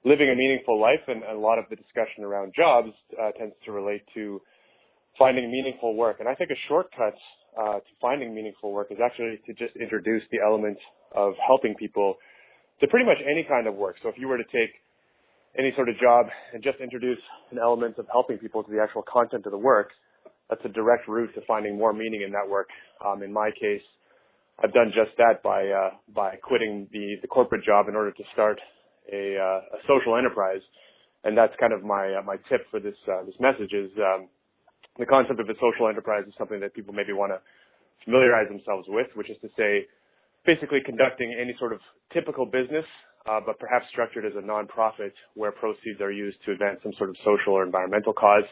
living a meaningful life, and a lot of the discussion around jobs uh, tends to relate to finding meaningful work. And I think a shortcut uh, to finding meaningful work is actually to just introduce the element of helping people to pretty much any kind of work. So if you were to take any sort of job and just introduce an element of helping people to the actual content of the work, that's a direct route to finding more meaning in that work. Um, in my case, I've done just that by uh, by quitting the, the corporate job in order to start a, uh, a social enterprise, and that's kind of my uh, my tip for this uh, this message is um, the concept of a social enterprise is something that people maybe want to familiarize themselves with, which is to say, basically conducting any sort of typical business, uh, but perhaps structured as a nonprofit where proceeds are used to advance some sort of social or environmental cause.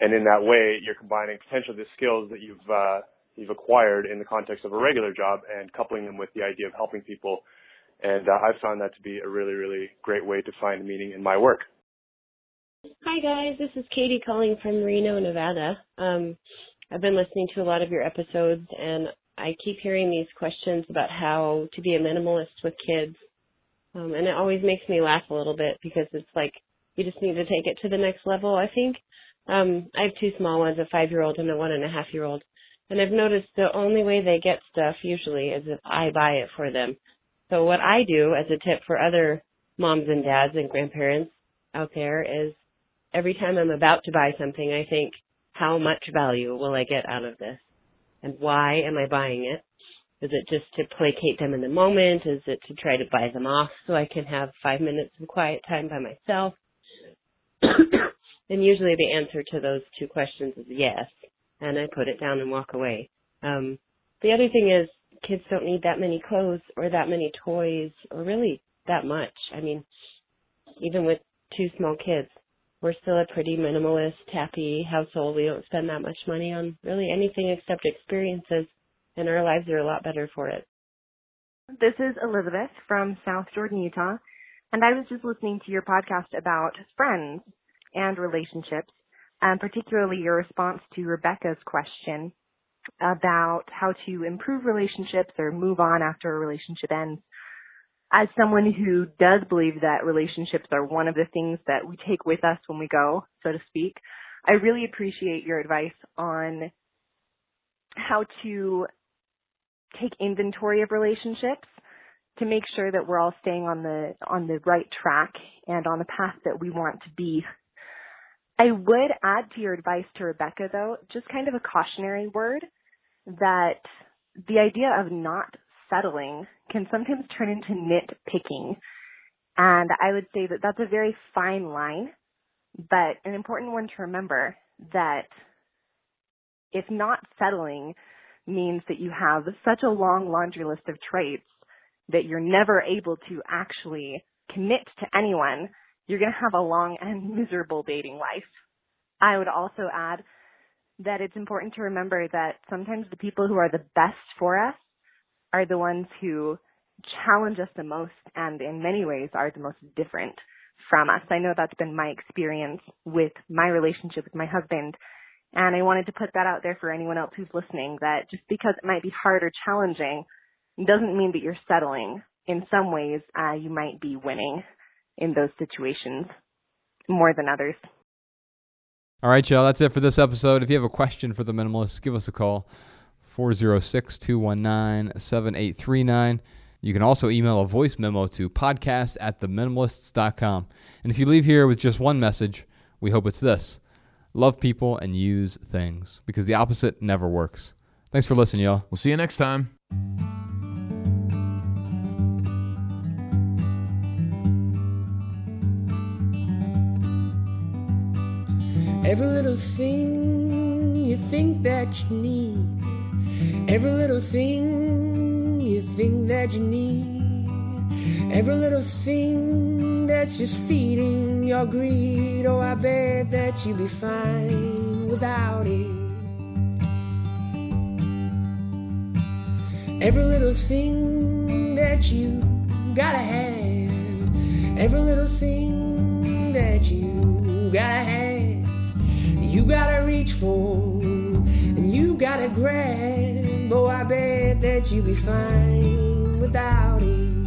And in that way, you're combining potentially the skills that you've uh, you've acquired in the context of a regular job and coupling them with the idea of helping people. And uh, I've found that to be a really, really great way to find meaning in my work. Hi guys, this is Katie calling from Reno, Nevada. Um, I've been listening to a lot of your episodes and I keep hearing these questions about how to be a minimalist with kids. Um, and it always makes me laugh a little bit because it's like you just need to take it to the next level, I think. Um, I have two small ones, a five year old and a one and a half year old. And I've noticed the only way they get stuff usually is if I buy it for them. So what I do as a tip for other moms and dads and grandparents out there is every time I'm about to buy something, I think, how much value will I get out of this? And why am I buying it? Is it just to placate them in the moment? Is it to try to buy them off so I can have five minutes of quiet time by myself? and usually the answer to those two questions is yes. And I put it down and walk away. Um, the other thing is kids don't need that many clothes or that many toys or really that much. I mean, even with two small kids, we're still a pretty minimalist, happy household. We don't spend that much money on really anything except experiences, and our lives are a lot better for it. This is Elizabeth from South Jordan, Utah. And I was just listening to your podcast about friends and relationships, and particularly your response to Rebecca's question about how to improve relationships or move on after a relationship ends. As someone who does believe that relationships are one of the things that we take with us when we go, so to speak, I really appreciate your advice on how to take inventory of relationships to make sure that we're all staying on the on the right track and on the path that we want to be. I would add to your advice to Rebecca though, just kind of a cautionary word that the idea of not settling can sometimes turn into nitpicking. And I would say that that's a very fine line, but an important one to remember that if not settling means that you have such a long laundry list of traits that you're never able to actually commit to anyone, you're going to have a long and miserable dating life. I would also add that it's important to remember that sometimes the people who are the best for us are the ones who challenge us the most and in many ways are the most different from us. I know that's been my experience with my relationship with my husband. And I wanted to put that out there for anyone else who's listening that just because it might be hard or challenging doesn't mean that you're settling. In some ways, uh, you might be winning in those situations more than others. All right, y'all. That's it for this episode. If you have a question for the minimalists, give us a call 406 219 7839. You can also email a voice memo to podcast at theminimalists.com. And if you leave here with just one message, we hope it's this love people and use things because the opposite never works. Thanks for listening, y'all. We'll see you next time. Every little thing you think that you need. Every little thing you think that you need. Every little thing that's just feeding your greed. Oh, I bet that you'd be fine without it. Every little thing that you gotta have. Every little thing that you gotta have you gotta reach for and you gotta grab. Oh, I bet that you'll be fine without it.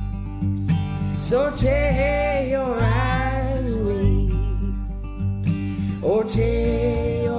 So tear your eyes away or tear